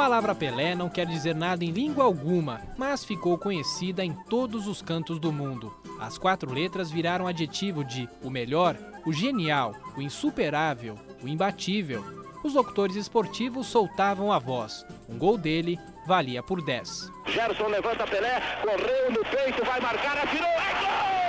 palavra Pelé não quer dizer nada em língua alguma, mas ficou conhecida em todos os cantos do mundo. As quatro letras viraram adjetivo de o melhor, o genial, o insuperável, o imbatível. Os locutores esportivos soltavam a voz. Um gol dele valia por 10. Gerson levanta Pelé, correu no peito, vai marcar, atirou, é gol!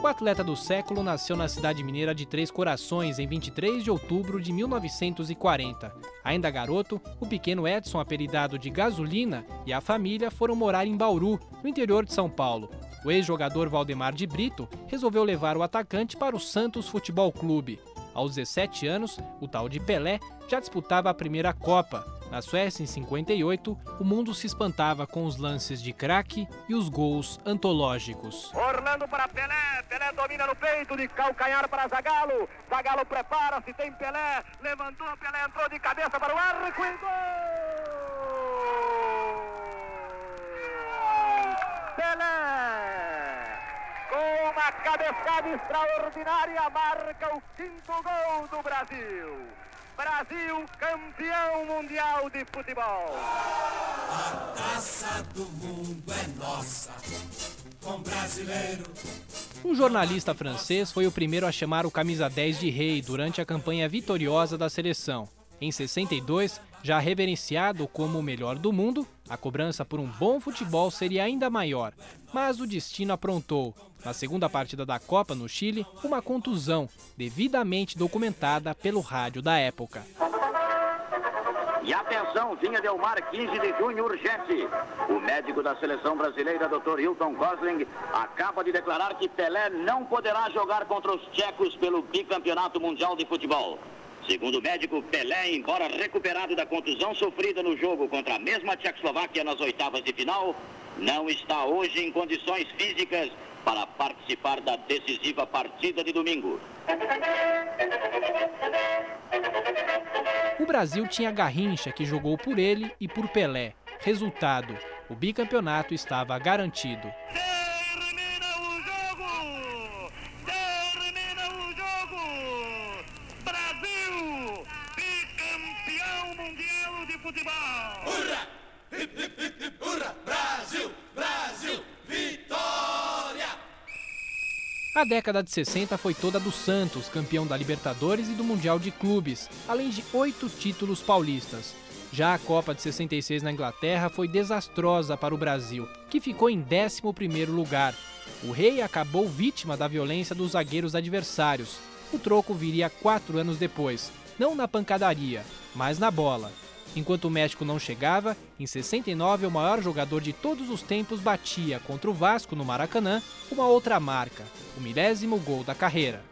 O atleta do século nasceu na cidade mineira de Três Corações em 23 de outubro de 1940. Ainda garoto, o pequeno Edson, apelidado de Gasolina, e a família foram morar em Bauru, no interior de São Paulo. O ex-jogador Valdemar de Brito resolveu levar o atacante para o Santos Futebol Clube. Aos 17 anos, o tal de Pelé já disputava a primeira Copa, na Suécia, em 58, o mundo se espantava com os lances de craque e os gols antológicos. Orlando para Pelé, Pelé domina no peito, de calcanhar para Zagalo, Zagalo prepara-se, tem Pelé, levantou, Pelé entrou de cabeça para o arco e gol! Pelé! Com uma cabeçada extraordinária, marca o quinto gol do Brasil. Brasil campeão mundial de futebol. A taça do mundo é nossa, com brasileiro. Um jornalista francês foi o primeiro a chamar o camisa 10 de rei durante a campanha vitoriosa da seleção. Em 62, já reverenciado como o melhor do mundo, a cobrança por um bom futebol seria ainda maior. Mas o destino aprontou. Na segunda partida da Copa no Chile, uma contusão, devidamente documentada pelo rádio da época. E atenção, vinha Delmar, 15 de junho, urgente. O médico da seleção brasileira, Dr. Hilton Gosling, acaba de declarar que Pelé não poderá jogar contra os tchecos pelo bicampeonato mundial de futebol. Segundo o médico, Pelé, embora recuperado da contusão sofrida no jogo contra a mesma Tchecoslováquia nas oitavas de final, não está hoje em condições físicas para participar da decisiva partida de domingo. O Brasil tinha Garrincha, que jogou por ele e por Pelé. Resultado: o bicampeonato estava garantido. Termina o jogo! Termina o jogo! Brasil, bicampeão futebol! Hurra! Hip, hip, hip, hip, hurra! Brasil! Brasil! Vitória! A década de 60 foi toda do Santos, campeão da Libertadores e do Mundial de Clubes, além de oito títulos paulistas. Já a Copa de 66 na Inglaterra foi desastrosa para o Brasil, que ficou em 11º lugar. O rei acabou vítima da violência dos zagueiros adversários. O troco viria quatro anos depois, não na pancadaria, mas na bola. Enquanto o México não chegava, em 69 o maior jogador de todos os tempos batia contra o Vasco no Maracanã uma outra marca, o milésimo gol da carreira.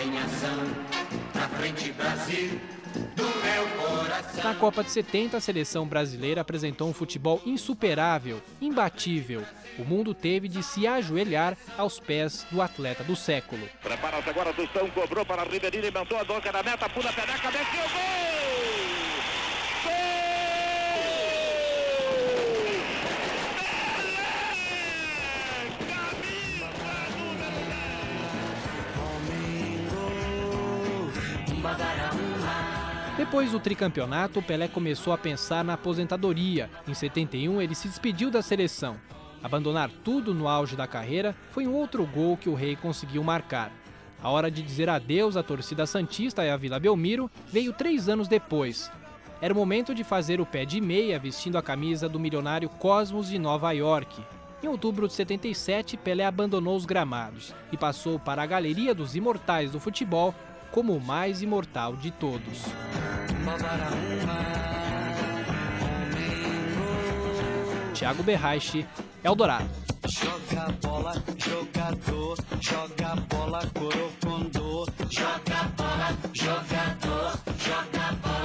Em ação, pra frente Brasil, do meu coração. Na Copa de 70, a seleção brasileira apresentou um futebol insuperável, imbatível. O mundo teve de se ajoelhar aos pés do atleta do século. Prepara-se agora, Tostão cobrou para Ribeirinho, inventou a doca na meta, pula, peneca, meteu gol! Depois do tricampeonato, Pelé começou a pensar na aposentadoria. Em 71, ele se despediu da seleção. Abandonar tudo no auge da carreira foi um outro gol que o rei conseguiu marcar. A hora de dizer adeus à torcida Santista e à Vila Belmiro veio três anos depois. Era o momento de fazer o pé de meia vestindo a camisa do milionário Cosmos de Nova York. Em outubro de 77, Pelé abandonou os gramados e passou para a galeria dos imortais do futebol como o mais imortal de todos. Tiago Berraiche, Eldorado. Joga bola, jogador, joga bola, corocondô, joga bola, jogador, joga bola.